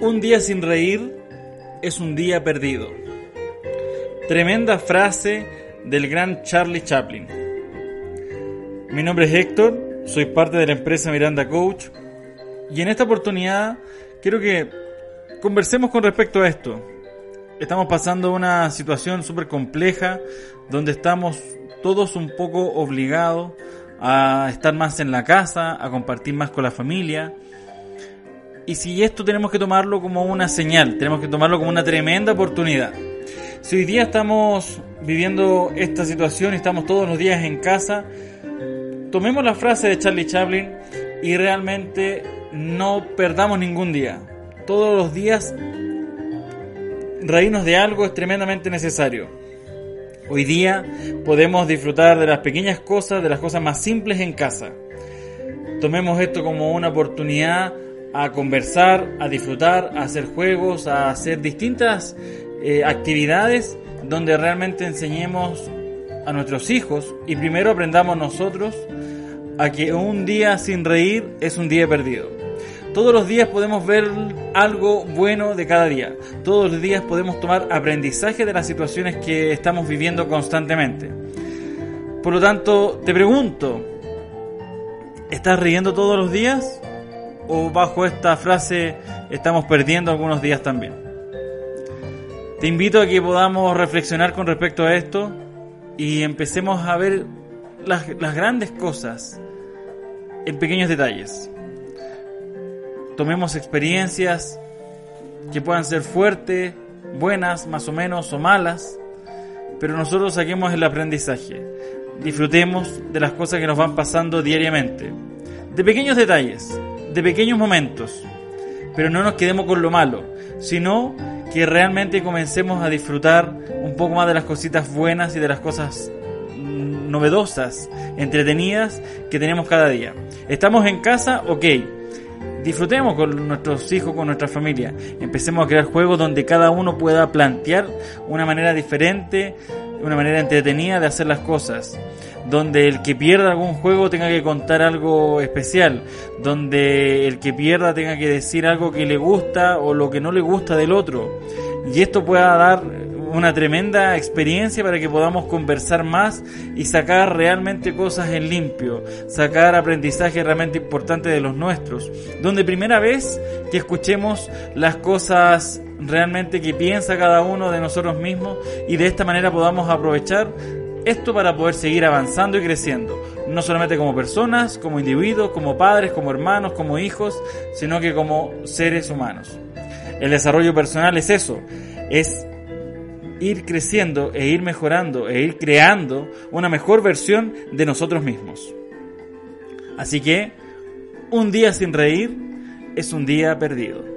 Un día sin reír es un día perdido. Tremenda frase del gran Charlie Chaplin. Mi nombre es Héctor, soy parte de la empresa Miranda Coach y en esta oportunidad quiero que conversemos con respecto a esto. Estamos pasando una situación súper compleja donde estamos todos un poco obligados a estar más en la casa, a compartir más con la familia y si esto tenemos que tomarlo como una señal, tenemos que tomarlo como una tremenda oportunidad. Si hoy día estamos viviendo esta situación y estamos todos los días en casa, tomemos la frase de Charlie Chaplin y realmente no perdamos ningún día. Todos los días reírnos de algo es tremendamente necesario. Hoy día podemos disfrutar de las pequeñas cosas, de las cosas más simples en casa. Tomemos esto como una oportunidad a conversar, a disfrutar, a hacer juegos, a hacer distintas eh, actividades donde realmente enseñemos a nuestros hijos y primero aprendamos nosotros a que un día sin reír es un día perdido. Todos los días podemos ver algo bueno de cada día. Todos los días podemos tomar aprendizaje de las situaciones que estamos viviendo constantemente. Por lo tanto, te pregunto, ¿estás riendo todos los días? O bajo esta frase estamos perdiendo algunos días también. Te invito a que podamos reflexionar con respecto a esto y empecemos a ver las, grandes cosas en pequeños detalles. Tomemos experiencias que puedan ser fuertes, buenas, más o menos, o malas, pero nosotros saquemos el aprendizaje. Disfrutemos de las cosas que nos van pasando diariamente, de pequeños detalles, de pequeños momentos, pero no nos quedemos con lo malo, sino que realmente comencemos a disfrutar un poco más de las cositas buenas y de las cosas mm, novedosas, entretenidas que tenemos cada día. ¿Estamos en casa? Ok. Disfrutemos con nuestros hijos, con nuestra familia. Empecemos a crear juegos donde cada uno pueda plantear una manera diferente, una manera entretenida de hacer las cosas donde el que pierda algún juego tenga que contar algo especial, donde el que pierda tenga que decir algo que le gusta o lo que no le gusta del otro. Y esto pueda dar una tremenda experiencia para que podamos conversar más y sacar realmente cosas en limpio, sacar aprendizaje realmente importante de los nuestros, donde primera vez que escuchemos las cosas realmente que piensa cada uno de nosotros mismos y de esta manera podamos aprovechar esto para poder seguir avanzando y creciendo, no solamente como personas, como individuos, como padres, como hermanos, como hijos, sino que como seres humanos. El desarrollo personal es eso, es ir creciendo e ir mejorando e ir creando una mejor versión de nosotros mismos. Así que un día sin reír es un día perdido.